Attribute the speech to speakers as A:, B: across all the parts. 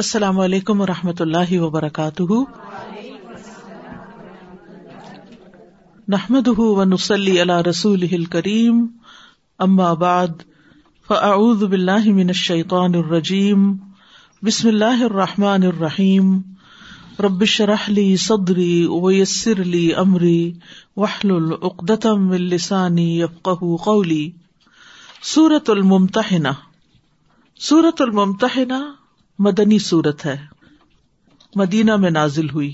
A: السلام علیکم و رحمۃ اللہ وبرکاتہ۔ نحمد ونسلی علی رسول کریم اما بعد، فاعوذ باللہ من الشیطان الرجیم، بسم اللہ الرحمٰن الرحیم۔ ربش رحلی صدری ویسر لی امری وحل العقدم السانی یفقہ قولی۔ سورت الممتحنہ۔ سورت الممتحنہ مدنی صورت ہے۔ مدینہ میں نازل ہوئی۔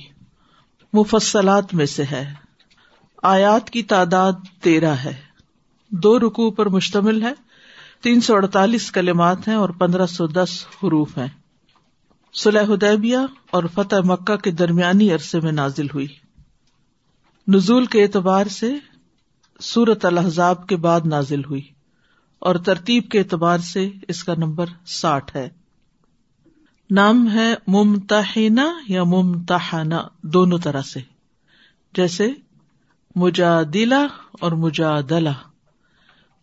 A: مفصلات میں سے ہے۔ آیات کی تعداد تیرہ ہے۔ دو رکو پر مشتمل ہے۔ تین سو اڑتالیس کلمات ہیں اور پندرہ سو دس حروف ہیں۔ سلح حدیبیہ اور فتح مکہ کے درمیانی عرصے میں نازل ہوئی۔ نزول کے اعتبار سے سورت الحضاب کے بعد نازل ہوئی اور ترتیب کے اعتبار سے اس کا نمبر ساٹھ ہے۔ نام ہے ممتحنا یا ممتحنا دونوں طرح سے۔ جیسے مجادلہ اور مجادلہ۔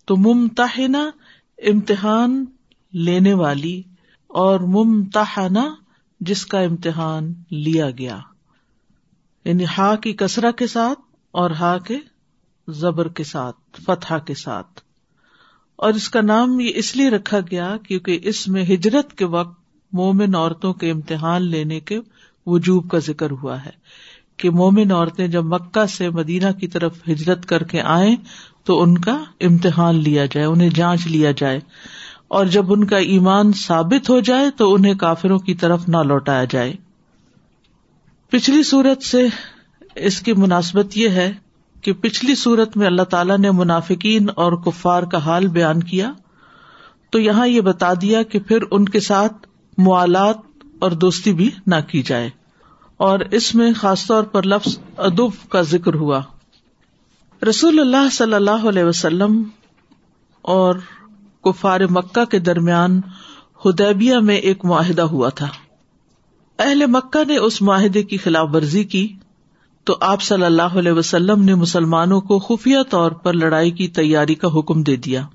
A: تو ممتحنا امتحان لینے والی اور ممتحنا جس کا امتحان لیا گیا۔ یعنی ہا کی کسرا کے ساتھ اور ہا کے زبر کے ساتھ فتح کے ساتھ۔ اور اس کا نام یہ اس لیے رکھا گیا کیونکہ اس میں ہجرت کے وقت مومن عورتوں کے امتحان لینے کے وجوب کا ذکر ہوا ہے کہ مومن عورتیں جب مکہ سے مدینہ کی طرف ہجرت کر کے آئیں تو ان کا امتحان لیا جائے، انہیں جانچ لیا جائے۔ اور جب ان کا ایمان ثابت ہو جائے تو انہیں کافروں کی طرف نہ لوٹایا جائے۔ پچھلی صورت سے اس کی مناسبت یہ ہے کہ پچھلی صورت میں اللہ تعالیٰ نے منافقین اور کفار کا حال بیان کیا۔ تو یہاں یہ بتا دیا کہ پھر ان کے ساتھ موالات اور دوستی بھی نہ کی جائے۔ اور اس میں خاص طور پر لفظ ادب کا ذکر ہوا۔ رسول اللہ صلی اللہ علیہ وسلم اور کفار مکہ کے درمیان ہدیبیہ میں ایک معاہدہ ہوا تھا۔ اہل مکہ نے اس معاہدے کی خلاف ورزی کی۔ تو آپ صلی اللہ علیہ وسلم نے مسلمانوں کو خفیہ طور پر لڑائی کی تیاری کا حکم دے دیا۔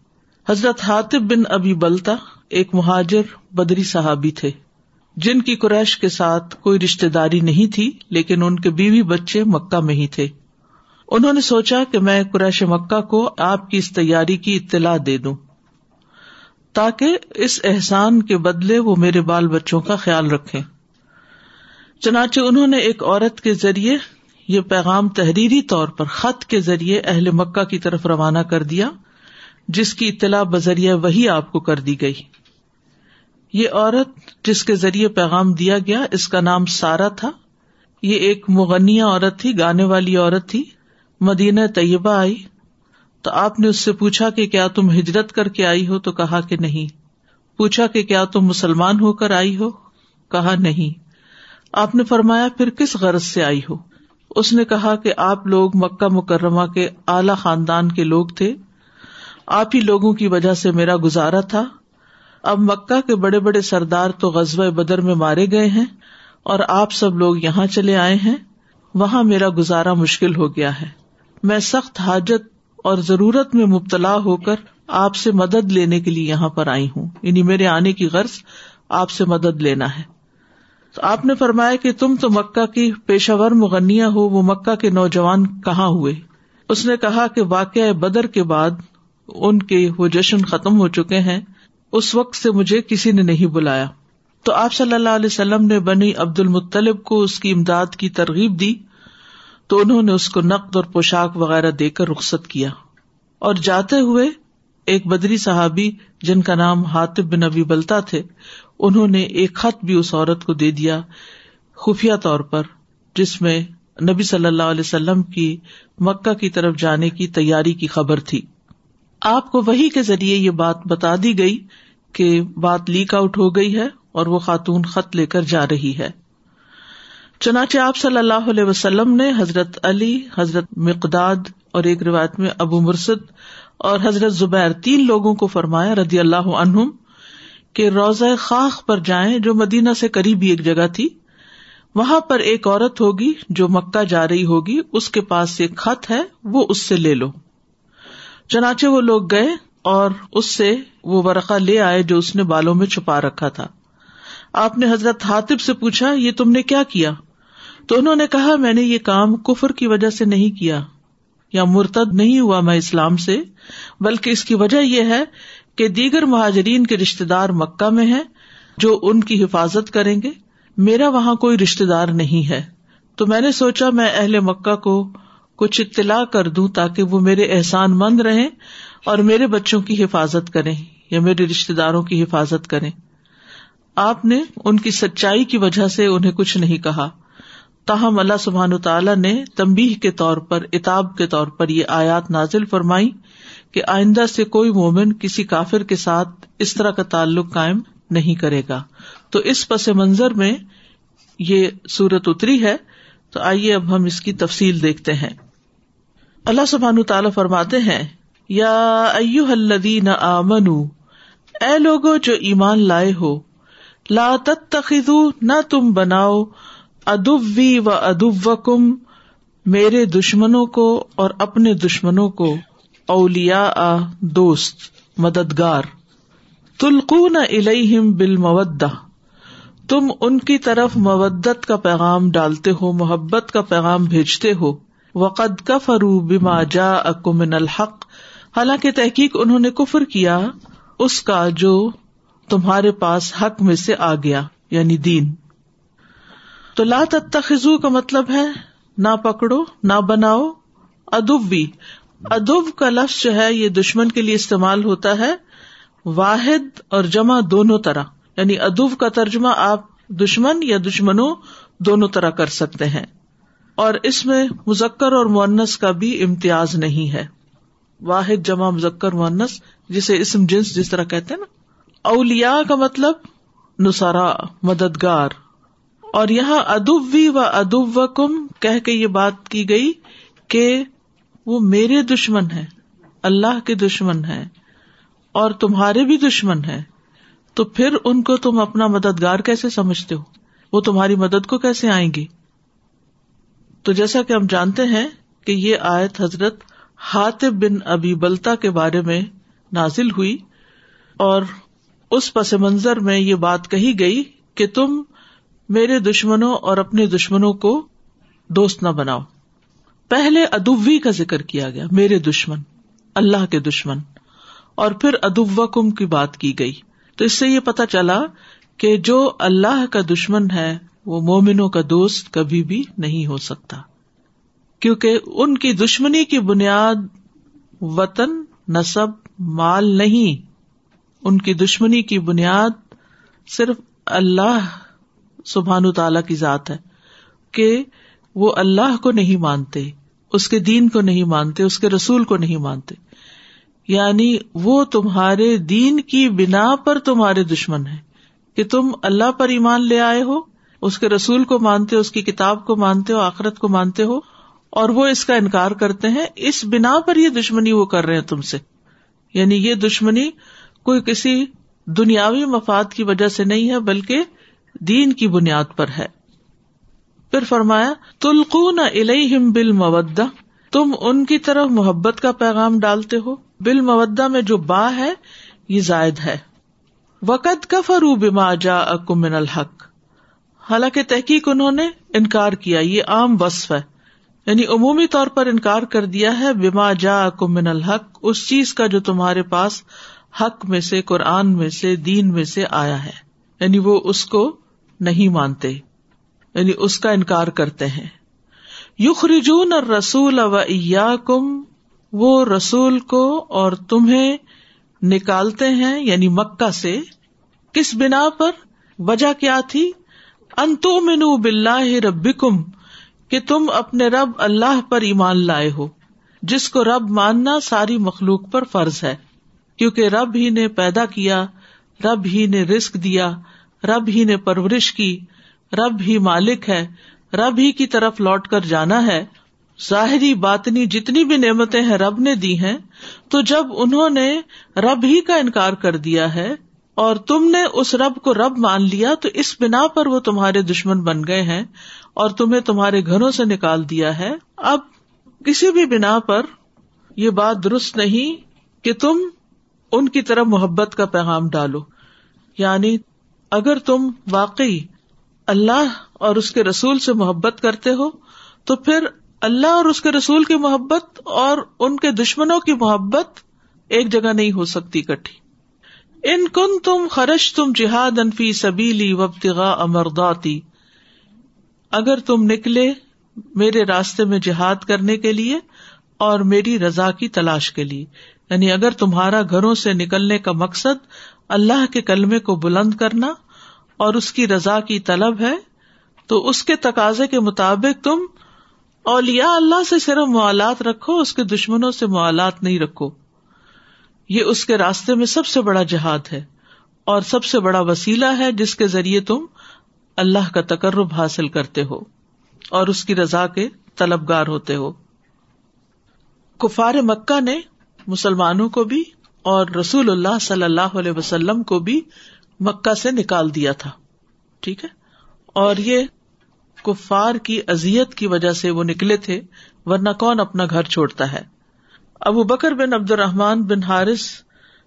A: حضرت حاطب بن ابی بلتا ایک مہاجر بدری صحابی تھے۔ جن کی قریش کے ساتھ کوئی رشتے داری نہیں تھی، لیکن ان کے بیوی بچے مکہ میں ہی تھے۔ انہوں نے سوچا کہ میں قریش مکہ کو آپ کی اس تیاری کی اطلاع دے دوں، تاکہ اس احسان کے بدلے وہ میرے بال بچوں کا خیال رکھے چنانچہ انہوں نے ایک عورت کے ذریعے یہ پیغام تحریری طور پر خط کے ذریعے اہل مکہ کی طرف روانہ کر دیا، جس کی اطلاع بذریعہ وہی آپ کو کر دی گئی۔ یہ عورت جس کے ذریعے پیغام دیا گیا، اس کا نام سارا تھا۔ یہ ایک مغنیہ عورت تھی، گانے والی عورت تھی۔ مدینہ طیبہ آئی۔ تو آپ نے اس سے پوچھا کہ کیا تم ہجرت کر کے آئی ہو؟ تو کہا کہ نہیں۔ پوچھا کہ کیا تم مسلمان ہو کر آئی ہو؟ کہا نہیں۔ آپ نے فرمایا، پھر کس غرض سے آئی ہو؟ اس نے کہا کہ آپ لوگ مکہ مکرمہ کے اعلی خاندان کے لوگ تھے۔ آپ ہی لوگوں کی وجہ سے میرا گزارا تھا۔ اب مکہ کے بڑے بڑے سردار تو غزب بدر میں مارے گئے ہیں اور آپ سب لوگ یہاں چلے آئے ہیں۔ وہاں میرا گزارا مشکل ہو گیا ہے۔ میں سخت حاجت اور ضرورت میں مبتلا ہو کر آپ سے مدد لینے کے لیے یہاں پر آئی ہوں۔ یعنی میرے آنے کی غرض آپ سے مدد لینا ہے۔ تو آپ نے فرمایا کہ تم تو مکہ کی پیشہ ور مغنیا ہو، وہ مکہ کے نوجوان کہاں ہوئے؟ اس نے کہا کہ واقع بدر کے بعد ان کے وہ جشن ختم ہو چکے ہیں۔ اس وقت سے مجھے کسی نے نہیں بلایا۔ تو آپ صلی اللہ علیہ وسلم نے بنی عبد المطلب کو اس کی امداد کی ترغیب دی۔ تو انہوں نے اس کو نقد اور پوشاک وغیرہ دے کر رخصت کیا۔ اور جاتے ہوئے ایک بدری صحابی جن کا نام ہاتب بن ابی بلتا تھے، انہوں نے ایک خط بھی اس عورت کو دے دیا خفیہ طور پر، جس میں نبی صلی اللہ علیہ وسلم کی مکہ کی طرف جانے کی تیاری کی خبر تھی۔ آپ کو وہی کے ذریعے یہ بات بتا دی گئی کہ بات لیک آؤٹ ہو گئی ہے اور وہ خاتون خط لے کر جا رہی ہے۔ چنانچہ آپ صلی اللہ علیہ وسلم نے حضرت علی، حضرت مقداد اور ایک روایت میں ابو مرسد اور حضرت زبیر تین لوگوں کو فرمایا ردی اللہ عنہم کہ روزہ خاخ پر جائیں جو مدینہ سے قریبی ایک جگہ تھی۔ وہاں پر ایک عورت ہوگی جو مکہ جا رہی ہوگی، اس کے پاس ایک خط ہے، وہ اس سے لے لو۔ چنانچہ وہ لوگ گئے اور اس سے وہ ورقہ لے آئے جو اس نے بالوں میں چھپا رکھا تھا۔ آپ نے حضرت حاطب سے پوچھا، یہ تم نے کیا کیا؟ تو انہوں نے کہا، میں نے یہ کام کفر کی وجہ سے نہیں کیا، یا مرتد نہیں ہوا میں اسلام سے، بلکہ اس کی وجہ یہ ہے کہ دیگر مہاجرین کے رشتے دار مکہ میں ہیں جو ان کی حفاظت کریں گے۔ میرا وہاں کوئی رشتے دار نہیں ہے۔ تو میں نے سوچا، میں اہل مکہ کو کچھ اطلاع کر دوں تاکہ وہ میرے احسان مند رہیں اور میرے بچوں کی حفاظت کریں یا میرے رشتے داروں کی حفاظت کریں۔ آپ نے ان کی سچائی کی وجہ سے انہیں کچھ نہیں کہا۔ تاہم اللہ سبحان تعالیٰ نے تمبی کے طور پر، اتاب کے طور پر یہ آیات نازل فرمائی کہ آئندہ سے کوئی مومن کسی کافر کے ساتھ اس طرح کا تعلق قائم نہیں کرے گا۔ تو اس پس منظر میں یہ سورت اتری ہے۔ تو آئیے اب ہم اس کی تفصیل دیکھتے ہیں۔ اللہ سبحان تعالیٰ فرماتے ہیں، یا ایو الذین آمنو، اے لوگو جو ایمان لائے ہو، لا تتخذو، نہ تم بناؤ ادوی و ادو کم میرے دشمنوں کو اور اپنے دشمنوں کو اولیا دوست، مددگار۔ تلقون الہم بال تم ان کی طرف مودت کا پیغام ڈالتے ہو، محبت کا پیغام بھیجتے ہو۔ وقد کا فرو بما جا اکمن الحق۔ حالانکہ تحقیق انہوں نے کفر کیا، اس کا جو تمہارے پاس حق میں سے آ گیا یعنی دین۔ تو لا تتخذو کا مطلب ہے، نہ پکڑو، نہ بناؤ ادب بھی ادب کا لفظ جو ہے، یہ دشمن کے لیے استعمال ہوتا ہے، واحد اور جمع دونوں طرح۔ یعنی ادب کا ترجمہ آپ دشمن یا دشمنوں دونوں طرح کر سکتے ہیں۔ اور اس میں مزکر اور مونس کا بھی امتیاز نہیں ہے۔ واحد جمع مزکر مونس جسے اسم جنس جس طرح کہتے نا۔ اولیا کا مطلب نسارا مددگار۔ اور یہاں ادبی و ادب کم کہہ کے یہ بات کی گئی کہ وہ میرے دشمن ہے اللہ کے دشمن ہے اور تمہارے بھی دشمن ہے تو پھر ان کو تم اپنا مددگار کیسے سمجھتے ہو؟ وہ تمہاری مدد کو کیسے آئیں گی تو جیسا کہ ہم جانتے ہیں کہ یہ آیت حضرت ہاتب بن ابی بلتا کے بارے میں نازل ہوئی اور اس پس منظر میں یہ بات کہی گئی کہ تم میرے دشمنوں اور اپنے دشمنوں کو دوست نہ بناؤ۔ پہلے ادوی کا ذکر کیا گیا، میرے دشمن، اللہ کے دشمن، اور پھر ادو کم کی بات کی گئی۔ تو اس سے یہ پتا چلا کہ جو اللہ کا دشمن ہے وہ مومنوں کا دوست کبھی بھی نہیں ہو سکتا۔ کیونکہ ان کی دشمنی کی بنیاد وطن، نصب، مال نہیں۔ ان کی دشمنی کی بنیاد صرف اللہ سبحان تعالی کی ذات ہے کہ وہ اللہ کو نہیں مانتے، اس کے دین کو نہیں مانتے، اس کے رسول کو نہیں مانتے۔ یعنی وہ تمہارے دین کی بنا پر تمہارے دشمن ہے کہ تم اللہ پر ایمان لے آئے ہو اس کے رسول کو مانتے ہو، اس کی کتاب کو مانتے ہو، آخرت کو مانتے ہو، اور وہ اس کا انکار کرتے ہیں۔ اس بنا پر یہ دشمنی وہ کر رہے ہیں تم سے۔ یعنی یہ دشمنی کوئی کسی دنیاوی مفاد کی وجہ سے نہیں ہے، بلکہ دین کی بنیاد پر ہے۔ پھر فرمایا، تلقون الہم بل تم ان کی طرف محبت کا پیغام ڈالتے ہو۔ بل میں جو با ہے، یہ زائد ہے۔ وقت کا فرو بما جا اکمن الحق۔ حالانکہ تحقیق انہوں نے انکار کیا، یہ عام وصف ہے۔ یعنی عمومی طور پر انکار کر دیا ہے، بما جا اکمن الحق، اس چیز کا جو تمہارے پاس حق میں سے، قرآن میں سے، دین میں سے آیا ہے۔ یعنی وہ اس کو نہیں مانتے یعنی اس کا انکار کرتے ہیں۔ یوخ رجون اور رسول و کم وہ رسول کو اور تمہیں نکالتے ہیں یعنی مکہ سے۔ کس بنا پر؟ وجہ کیا تھی؟ انتو منو بلّہ رب کہ تم اپنے رب اللہ پر ایمان لائے ہو، جس کو رب ماننا ساری مخلوق پر فرض ہے، کیونکہ رب ہی نے پیدا کیا، رب ہی نے رسک دیا، رب ہی نے پرورش کی، رب ہی مالک ہے، رب ہی کی طرف لوٹ کر جانا ہے۔ ظاہری باتنی جتنی بھی نعمتیں ہیں رب نے دی ہیں، تو جب انہوں نے رب ہی کا انکار کر دیا ہے اور تم نے اس رب کو رب مان لیا تو اس بنا پر وہ تمہارے دشمن بن گئے ہیں اور تمہیں تمہارے گھروں سے نکال دیا ہے۔ اب کسی بھی بنا پر یہ بات درست نہیں کہ تم ان کی طرف محبت کا پیغام ڈالو۔ یعنی اگر تم واقعی اللہ اور اس کے رسول سے محبت کرتے ہو تو پھر اللہ اور اس کے رسول کی محبت اور ان کے دشمنوں کی محبت ایک جگہ نہیں ہو سکتی کٹھی۔ ان کن تم خرش تم جہاد انفی سبیلی وبتغا امرداتی اگر تم نکلے میرے راستے میں جہاد کرنے کے لیے اور میری رضا کی تلاش کے لیے۔ یعنی اگر تمہارا گھروں سے نکلنے کا مقصد اللہ کے کلمے کو بلند کرنا اور اس کی رضا کی طلب ہے، تو اس کے تقاضے کے مطابق تم اولیا اللہ سے صرف موالات رکھو، اس کے دشمنوں سے موالات نہیں رکھو۔ یہ اس کے راستے میں سب سے بڑا جہاد ہے اور سب سے بڑا وسیلہ ہے جس کے ذریعے تم اللہ کا تقرب حاصل کرتے ہو اور اس کی رضا کے طلبگار ہوتے ہو۔ کفار مکہ نے مسلمانوں کو بھی اور رسول اللہ صلی اللہ علیہ وسلم کو بھی مکہ سے نکال دیا تھا، ٹھیک ہے؟ اور یہ کفار کی ازیت کی وجہ سے وہ نکلے تھے، ورنہ کون اپنا گھر چھوڑتا ہے؟ ابو بکر بن عبد الرحمان بن حارث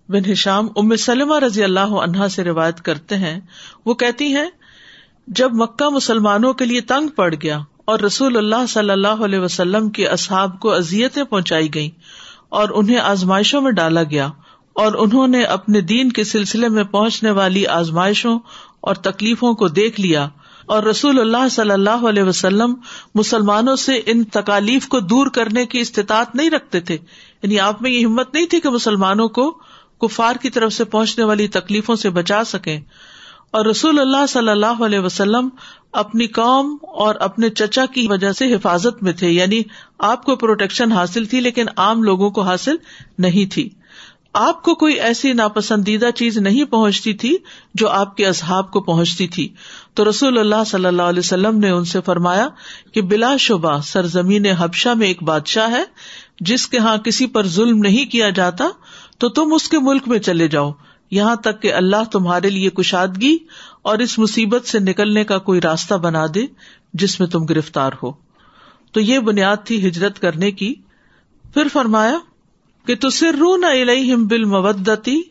A: بن ہشام ام سلمہ رضی اللہ عنہا سے روایت کرتے ہیں۔ وہ کہتی ہیں، جب مکہ مسلمانوں کے لیے تنگ پڑ گیا اور رسول اللہ صلی اللہ علیہ وسلم کے اصحاب کو ازیتیں پہنچائی گئی اور انہیں آزمائشوں میں ڈالا گیا اور انہوں نے اپنے دین کے سلسلے میں پہنچنے والی آزمائشوں اور تکلیفوں کو دیکھ لیا اور رسول اللہ صلی اللہ علیہ وسلم مسلمانوں سے ان تکالیف کو دور کرنے کی استطاعت نہیں رکھتے تھے۔ یعنی آپ میں یہ ہمت نہیں تھی کہ مسلمانوں کو کفار کی طرف سے پہنچنے والی تکلیفوں سے بچا سکیں۔ اور رسول اللہ صلی اللہ علیہ وسلم اپنی قوم اور اپنے چچا کی وجہ سے حفاظت میں تھے۔ یعنی آپ کو پروٹیکشن حاصل تھی لیکن عام لوگوں کو حاصل نہیں تھی۔ آپ کو کوئی ایسی ناپسندیدہ چیز نہیں پہنچتی تھی جو آپ کے اصحاب کو پہنچتی تھی۔ تو رسول اللہ صلی اللہ علیہ وسلم نے ان سے فرمایا کہ بلا شبہ سرزمین حبشہ میں ایک بادشاہ ہے، جس کے ہاں کسی پر ظلم نہیں کیا جاتا، تو تم اس کے ملک میں چلے جاؤ۔ یہاں تک کہ اللہ تمہارے لیے کشادگی اور اس مصیبت سے نکلنے کا کوئی راستہ بنا دے، جس میں تم گرفتار ہو۔ تو یہ بنیاد تھی ہجرت کرنے کی۔ پھر فرمایا کہ تصر رو نہ بل مودتی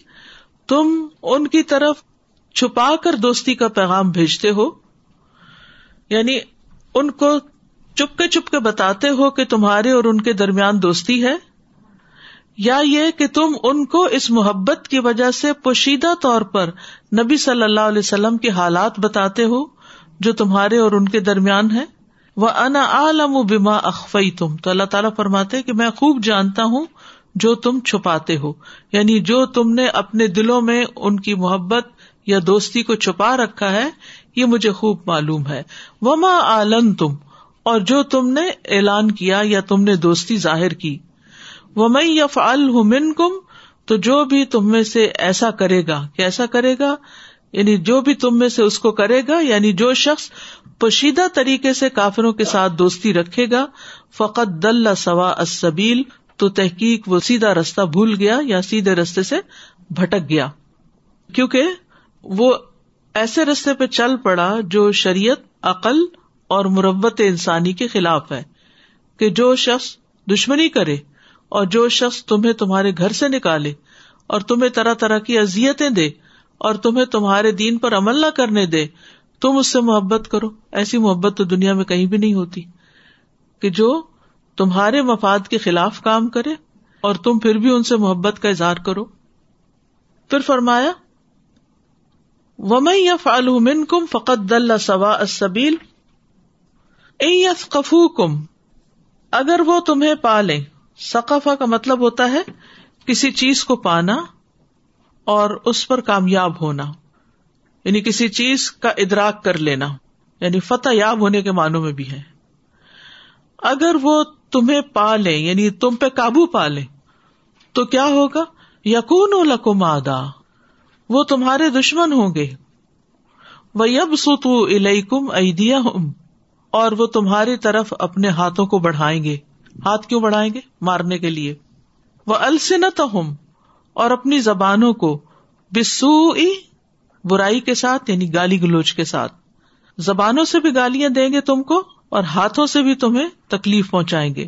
A: تم ان کی طرف چھپا کر دوستی کا پیغام بھیجتے ہو؟ یعنی ان کو چپ کے چپ کے بتاتے ہو کہ تمہارے اور ان کے درمیان دوستی ہے؟ یا یہ کہ تم ان کو اس محبت کی وجہ سے پوشیدہ طور پر نبی صلی اللہ علیہ وسلم کے حالات بتاتے ہو جو تمہارے اور ان کے درمیان ہے وہ انا عالم بیما اخفی تم تو اللہ تعالیٰ فرماتے کہ میں خوب جانتا ہوں جو تم چھپاتے ہو یعنی جو تم نے اپنے دلوں میں ان کی محبت یا دوستی کو چھپا رکھا ہے، یہ مجھے خوب معلوم ہے۔ وما عالم تم اور جو تم نے اعلان کیا یا تم نے دوستی ظاہر کی۔ وہ یف المن کم تو جو بھی تم میں سے ایسا کرے گا، کیسا کرے گا؟ یعنی جو بھی تم میں سے اس کو کرے گا یعنی جو شخص پوشیدہ طریقے سے کافروں کے ساتھ دوستی رکھے گا فقط دل سوا اسبیل تو تحقیق وہ سیدھا رستہ بھول گیا یا سیدھے رستے سے بھٹک گیا۔ کیونکہ وہ ایسے رستے پہ چل پڑا جو شریعت، عقل اور مربت انسانی کے خلاف ہے کہ جو شخص دشمنی کرے اور جو شخص تمہیں تمہارے گھر سے نکالے اور تمہیں طرح طرح کی ازیتیں دے اور تمہیں تمہارے دین پر عمل نہ کرنے دے، تم اس سے محبت کرو۔ ایسی محبت تو دنیا میں کہیں بھی نہیں ہوتی کہ جو تمہارے مفاد کے خلاف کام کرے اور تم پھر بھی ان سے محبت کا اظہار کرو۔ پھر فرمایا یا فالحمن کم فقط دل سوا اسبیل کفو کم اگر وہ تمہیں پالے ثقافہ کا مطلب ہوتا ہے کسی چیز کو پانا اور اس پر کامیاب ہونا یعنی کسی چیز کا ادراک کر لینا یعنی فتح یاب ہونے کے معنوں میں بھی ہے۔ اگر وہ تمہیں پا لے یعنی تم پہ قابو پا لے تو کیا ہوگا؟ یقون و لکم آدا وہ تمہارے دشمن ہوں گے۔ وہ یب ستو الکم ایدیا اور وہ تمہاری طرف اپنے ہاتھوں کو بڑھائیں گے۔ ہاتھ کیوں بڑھائیں گے؟ مارنے کے لیے۔ وہ السنت ہوں اور اپنی زبانوں کو بسو برائی کے ساتھ یعنی گالی گلوچ کے ساتھ۔ زبانوں سے بھی گالیاں دیں گے تم کو، اور ہاتھوں سے بھی تمہیں تکلیف پہنچائیں گے۔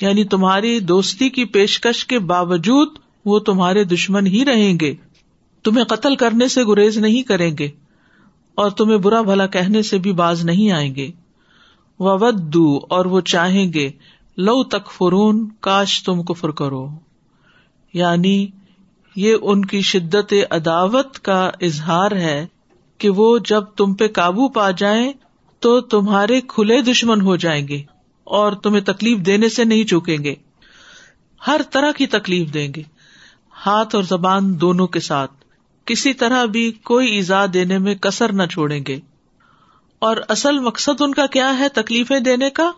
A: یعنی تمہاری دوستی کی پیشکش کے باوجود وہ تمہارے دشمن ہی رہیں گے۔ تمہیں قتل کرنے سے گریز نہیں کریں گے اور تمہیں برا بھلا کہنے سے بھی باز نہیں آئیں گے۔ ودو اور وہ چاہیں گے، لو تک فرون کاش تم کفر کرو۔ یعنی یہ ان کی شدت عداوت کا اظہار ہے کہ وہ جب تم پہ قابو پا جائیں تو تمہارے کھلے دشمن ہو جائیں گے اور تمہیں تکلیف دینے سے نہیں چوکیں گے۔ ہر طرح کی تکلیف دیں گے۔ ہاتھ اور زبان دونوں کے ساتھ۔ کسی طرح بھی کوئی ایزا دینے میں کسر نہ چھوڑیں گے۔ اور اصل مقصد ان کا کیا ہے تکلیفیں دینے کا؟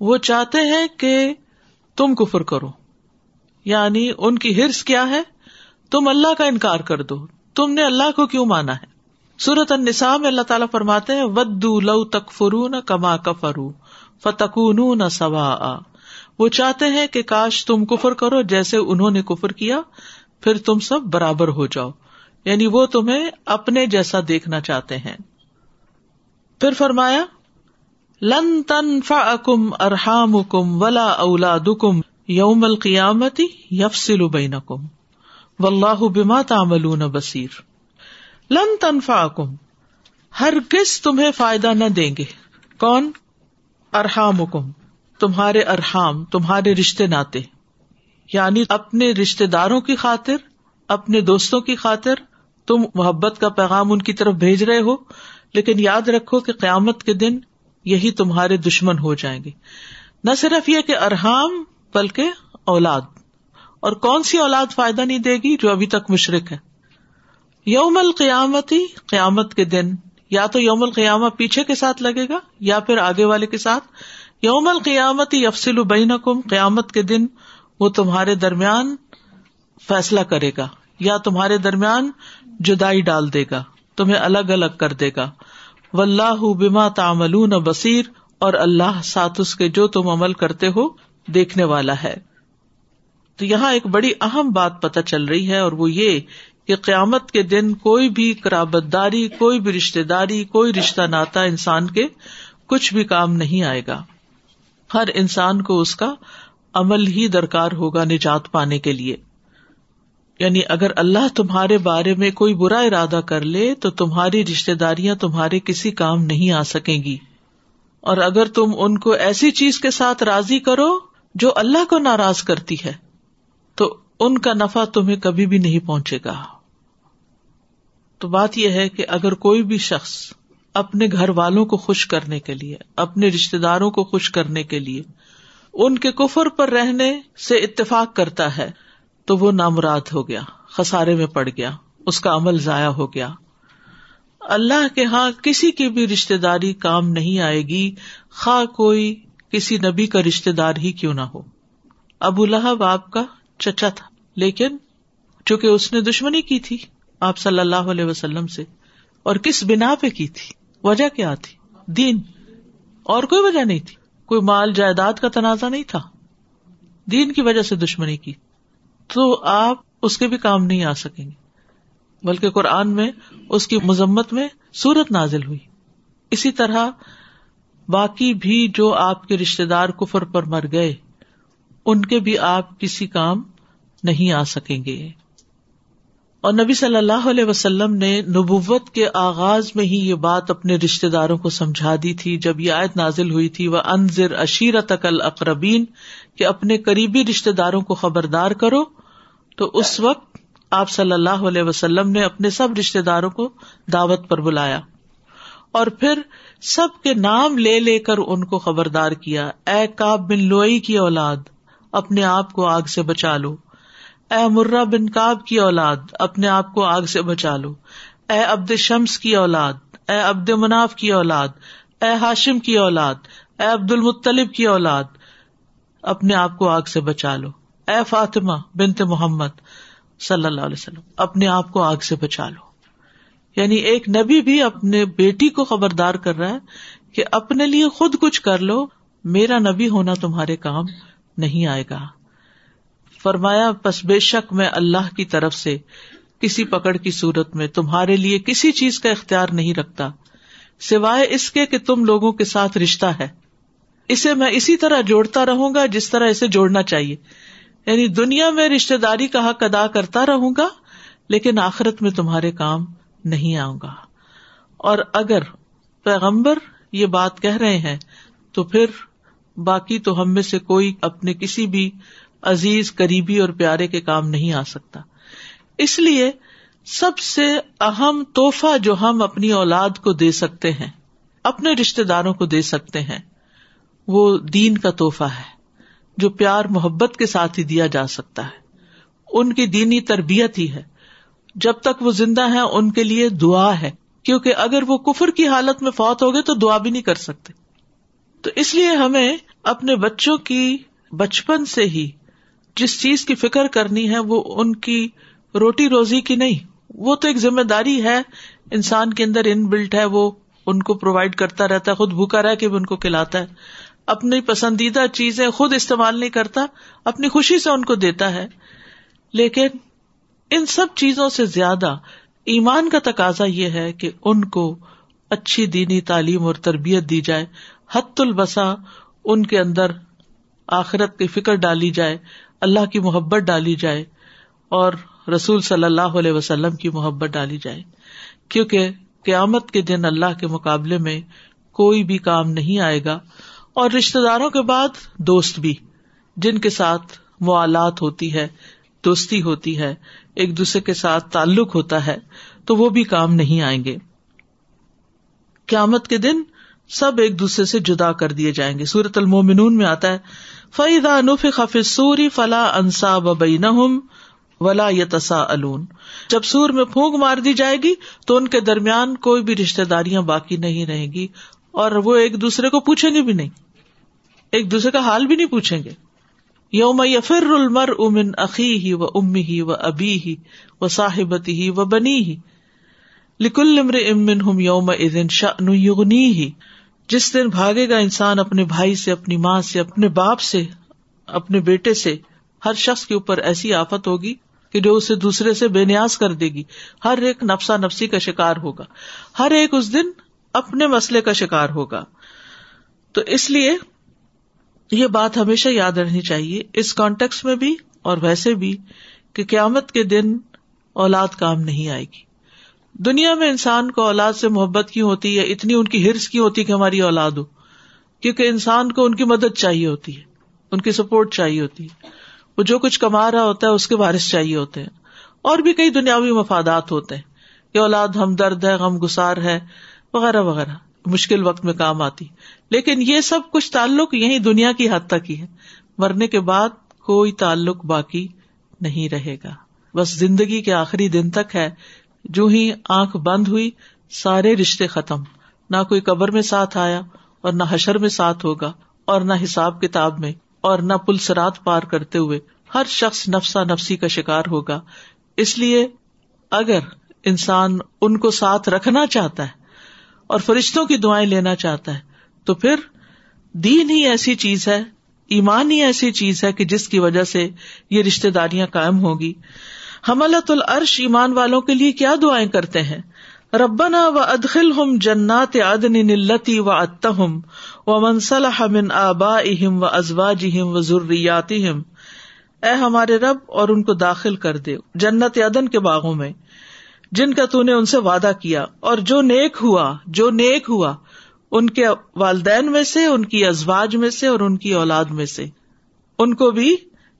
A: وہ چاہتے ہیں کہ تم کفر کرو۔ یعنی ان کی ہرس کیا ہے؟ تم اللہ کا انکار کر دو۔ تم نے اللہ کو کیوں مانا ہے؟ سورت النساء میں اللہ تعالیٰ فرماتے ہیں، ودو لو تک فرو نہ کما کفرو فتکون نہ سوا وہ چاہتے ہیں کہ کاش تم کفر کرو جیسے انہوں نے کفر کیا، پھر تم سب برابر ہو جاؤ۔ یعنی وہ تمہیں اپنے جیسا دیکھنا چاہتے ہیں۔ پھر فرمایا، لن تن فم ارحام کم ولا اولاد کم یوم القیامتی یفسل بین کم و اللہ بما تعملون بصیر۔ لن تنفا کم ہر کس تمہیں فائدہ نہ دیں گے۔ کون؟ ارحام حکم تمہارے ارحام، تمہارے رشتے ناطے۔ یعنی اپنے رشتے داروں کی خاطر، اپنے دوستوں کی خاطر تم محبت کا پیغام ان کی طرف بھیج رہے ہو، لیکن یاد رکھو کہ قیامت کے دن یہی تمہارے دشمن ہو جائیں گے۔ نہ صرف یہ کہ ارحام، بلکہ اولاد۔ اور کون سی اولاد فائدہ نہیں دے گی جو ابھی تک مشرق ہے؟ یوم القیامتی قیامت کے دن۔ یا تو یوم القیامہ پیچھے کے ساتھ لگے گا، یا پھر آگے والے کے ساتھ۔ یوم القیامتی افسل البین کم قیامت کے دن وہ تمہارے درمیان فیصلہ کرے گا۔ یا تمہارے درمیان جدائی ڈال دے گا، تمہیں الگ الگ کر دے گا۔ و اللہ بما تامل بصیر، اور اللہ سات اس کے جو تم عمل کرتے ہو دیکھنے والا ہے۔ تو یہاں ایک بڑی اہم بات پتہ چل رہی ہے، اور وہ یہ کہ قیامت کے دن کوئی بھی قرابت داری کوئی بھی رشتے داری کوئی رشتہ ناتا انسان کے کچھ بھی کام نہیں آئے گا۔ ہر انسان کو اس کا عمل ہی درکار ہوگا نجات پانے کے لیے۔ یعنی اگر اللہ تمہارے بارے میں کوئی برا ارادہ کر لے تو تمہاری رشتے داریاں تمہارے کسی کام نہیں آ سکیں گی۔ اور اگر تم ان کو ایسی چیز کے ساتھ راضی کرو جو اللہ کو ناراض کرتی ہے، تو ان کا نفع تمہیں کبھی بھی نہیں پہنچے گا۔ تو بات یہ ہے کہ اگر کوئی بھی شخص اپنے گھر والوں کو خوش کرنے کے لیے، اپنے رشتے داروں کو خوش کرنے کے لیے، ان کے کفر پر رہنے سے اتفاق کرتا ہے تو وہ نامراد ہو گیا، خسارے میں پڑ گیا، اس کا عمل ضائع ہو گیا۔ اللہ کے ہاں کسی کی بھی رشتے داری کام نہیں آئے گی، خواہ کوئی کسی نبی کا رشتے دار ہی کیوں نہ ہو۔ ابو لہب آپ کا چچا تھا، لیکن چونکہ اس نے دشمنی کی تھی آپ صلی اللہ علیہ وسلم سے، اور کس بنا پہ کی تھی؟ وجہ کیا تھی؟ دین۔ اور کوئی وجہ نہیں تھی۔ کوئی مال جائیداد کا تنازع نہیں تھا۔ دین کی وجہ سے دشمنی کی۔ تو آپ اس کے بھی کام نہیں آ سکیں گے۔ بلکہ قرآن میں اس کی مذمت میں سورت نازل ہوئی۔ اسی طرح باقی بھی جو آپ کے رشتے دار کفر پر مر گئے، ان کے بھی آپ کسی کام نہیں آ سکیں گے۔ اور نبی صلی اللہ علیہ وسلم نے نبوت کے آغاز میں ہی یہ بات اپنے رشتے داروں کو سمجھا دی تھی۔ جب یہ آیت نازل ہوئی تھی وہ انضر اشیرت اقربین کہ اپنے قریبی رشتے داروں کو خبردار کرو۔ تو اس وقت آپ صلی اللہ علیہ وسلم نے اپنے سب رشتے داروں کو دعوت پر بلایا اور پھر سب کے نام لے لے کر ان کو خبردار کیا، اے کاب بن لوئی کی اولاد، اپنے آپ کو آگ سے بچا لو۔ اے مرہ بن کاب کی اولاد، اپنے آپ کو آگ سے بچا لو۔ اے عبد شمس کی اولاد، اے عبد مناف کی اولاد، اے ہاشم کی اولاد، اے عبد المطلب کی اولاد، اپنے آپ کو آگ سے بچا لو۔ اے فاطمہ بنت محمد صلی اللہ علیہ وسلم، اپنے آپ کو آگ سے بچا لو۔ یعنی ایک نبی بھی اپنے بیٹی کو خبردار کر رہا ہے کہ اپنے لیے خود کچھ کر لو، میرا نبی ہونا تمہارے کام نہیں آئے گا۔ فرمایا بس بے شک میں اللہ کی طرف سے کسی پکڑ کی صورت میں تمہارے لیے کسی چیز کا اختیار نہیں رکھتا۔ سوائے اس کے کہ تم لوگوں کے ساتھ رشتہ ہے۔ اسے میں اسی طرح جوڑتا رہوں گا جس طرح اسے جوڑنا چاہیے۔ یعنی دنیا میں رشتے داری کا حق ادا کرتا رہوں گا، لیکن آخرت میں تمہارے کام نہیں آؤں گا۔ اور اگر پیغمبر یہ بات کہہ رہے ہیں، تو پھر باقی تو ہم میں سے کوئی اپنے کسی بھی عزیز، قریبی اور پیارے کے کام نہیں آ سکتا۔ اس لیے سب سے اہم توحفہ جو ہم اپنی اولاد کو دے سکتے ہیں، اپنے رشتے داروں کو دے سکتے ہیں، وہ دین کا توحفہ ہے۔ جو پیار محبت کے ساتھ ہی دیا جا سکتا ہے۔ ان کی دینی تربیت ہی ہے۔ جب تک وہ زندہ ہے ان کے لیے دعا ہے۔ کیونکہ اگر وہ کفر کی حالت میں فوت ہو گئے تو دعا بھی نہیں کر سکتے۔ تو اس لیے ہمیں اپنے بچوں کی بچپن سے ہی جس چیز کی فکر کرنی ہے، وہ ان کی روٹی روزی کی نہیں۔ وہ تو ایک ذمہ داری ہے۔ انسان کے اندر ان بلٹ ہے، وہ ان کو پرووائڈ کرتا رہتا ہے، خود بھوکا رہ کے بھی ان کو کھلاتا ہے۔ اپنی پسندیدہ چیزیں خود استعمال نہیں کرتا، اپنی خوشی سے ان کو دیتا ہے۔ لیکن ان سب چیزوں سے زیادہ ایمان کا تقاضا یہ ہے کہ ان کو اچھی دینی تعلیم اور تربیت دی جائے۔ حت البسا ان کے اندر آخرت کی فکر ڈالی جائے، اللہ کی محبت ڈالی جائے اور رسول صلی اللہ علیہ وسلم کی محبت ڈالی جائے۔ کیونکہ قیامت کے دن اللہ کے مقابلے میں کوئی بھی کام نہیں آئے گا۔ اور رشتے داروں کے بعد دوست بھی، جن کے ساتھ موالات ہوتی ہے، دوستی ہوتی ہے، ایک دوسرے کے ساتھ تعلق ہوتا ہے، تو وہ بھی کام نہیں آئیں گے۔ قیامت کے دن سب ایک دوسرے سے جدا کر دیے جائیں گے۔ سورت المومنون میں آتا ہے فعدا نف خف سوری فلا انصا بین ولا یتسا الون جب سور میں پھونک مار دی جائے گی، تو ان کے درمیان کوئی بھی رشتے داریاں باقی نہیں رہیں گی۔ اور وہ ایک دوسرے کو پوچھیں گے بھی نہیں۔ ایک دوسرے کا حال بھی نہیں پوچھیں گے۔ یوم یفر المر امن عقی ہی و امی ہی و ابی ہی و صاحبتی ہی و بنی ہی لکل امر امن ہم یوم ادن یغنی ہی جس دن بھاگے گا انسان اپنے بھائی سے، اپنی ماں سے، اپنے باپ سے، اپنے بیٹے سے، ہر شخص کے اوپر ایسی آفت ہوگی کہ جو اسے دوسرے سے بے نیاز کر دے گی۔ ہر ایک نفسا نفسی کا شکار ہوگا۔ ہر ایک اس دن اپنے مسئلے کا شکار ہوگا۔ تو اس لیے یہ بات ہمیشہ یاد رہنی چاہیے، اس کانٹیکس میں بھی اور ویسے بھی کہ قیامت کے دن اولاد کام نہیں آئے گی۔ دنیا میں انسان کو اولاد سے محبت کی ہوتی ہے؟ اتنی ان کی ہرس کی ہوتی کہ ہماری اولاد ہو؟ کیونکہ انسان کو ان کی مدد چاہیے ہوتی ہے، ان کی سپورٹ چاہیے ہوتی ہے۔ وہ جو کچھ کما رہا ہوتا ہے، اس کے وارث چاہیے ہوتے ہیں۔ اور بھی کئی دنیاوی مفادات ہوتے ہیں کہ اولاد ہم درد ہے غم گسار ہے وغیرہ وغیرہ۔ مشکل وقت میں کام آتی۔ لیکن یہ سب کچھ تعلق یہی دنیا کی حد تک ہی ہے۔ مرنے کے بعد کوئی تعلق باقی نہیں رہے گا۔ بس زندگی کے آخری دن تک ہے۔ جو ہی آنکھ بند ہوئی، سارے رشتے ختم۔ نہ کوئی قبر میں ساتھ آیا اور نہ حشر میں ساتھ ہوگا اور نہ حساب کتاب میں اور نہ پلسرات پار کرتے ہوئے ہر شخص نفسا نفسی کا شکار ہوگا۔ اس لیے اگر انسان ان کو ساتھ رکھنا چاہتا ہے اور فرشتوں کی دعائیں لینا چاہتا ہے۔ تو پھر دین ہی ایسی چیز ہے، ایمان ہی ایسی چیز ہے کہ جس کی وجہ سے یہ رشتے داریاں قائم ہوگی۔ حملت العرش ایمان والوں کے لیے کیا دعائیں کرتے ہیں؟ ربنا و ادخل ہم جنات ادن نلتی و اتہم و منسلح من آبا اہم و ازواج و ضروریات اے ہمارے رب اور ان کو داخل کر دے جنت ادن کے باغوں میں۔ جن کا تو نے ان سے وعدہ کیا، اور جو نیک ہوا، جو نیک ہوا، ان کے والدین میں سے، ان کی ازواج میں سے، اور ان کی اولاد میں سے، ان کو بھی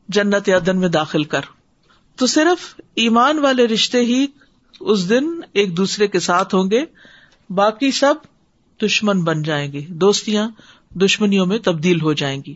A: جنت ادن میں داخل کر۔ تو صرف ایمان والے رشتے ہی اس دن ایک دوسرے کے ساتھ ہوں گے، باقی سب دشمن بن جائیں گے، دوستیاں دشمنیوں میں تبدیل ہو جائیں گی۔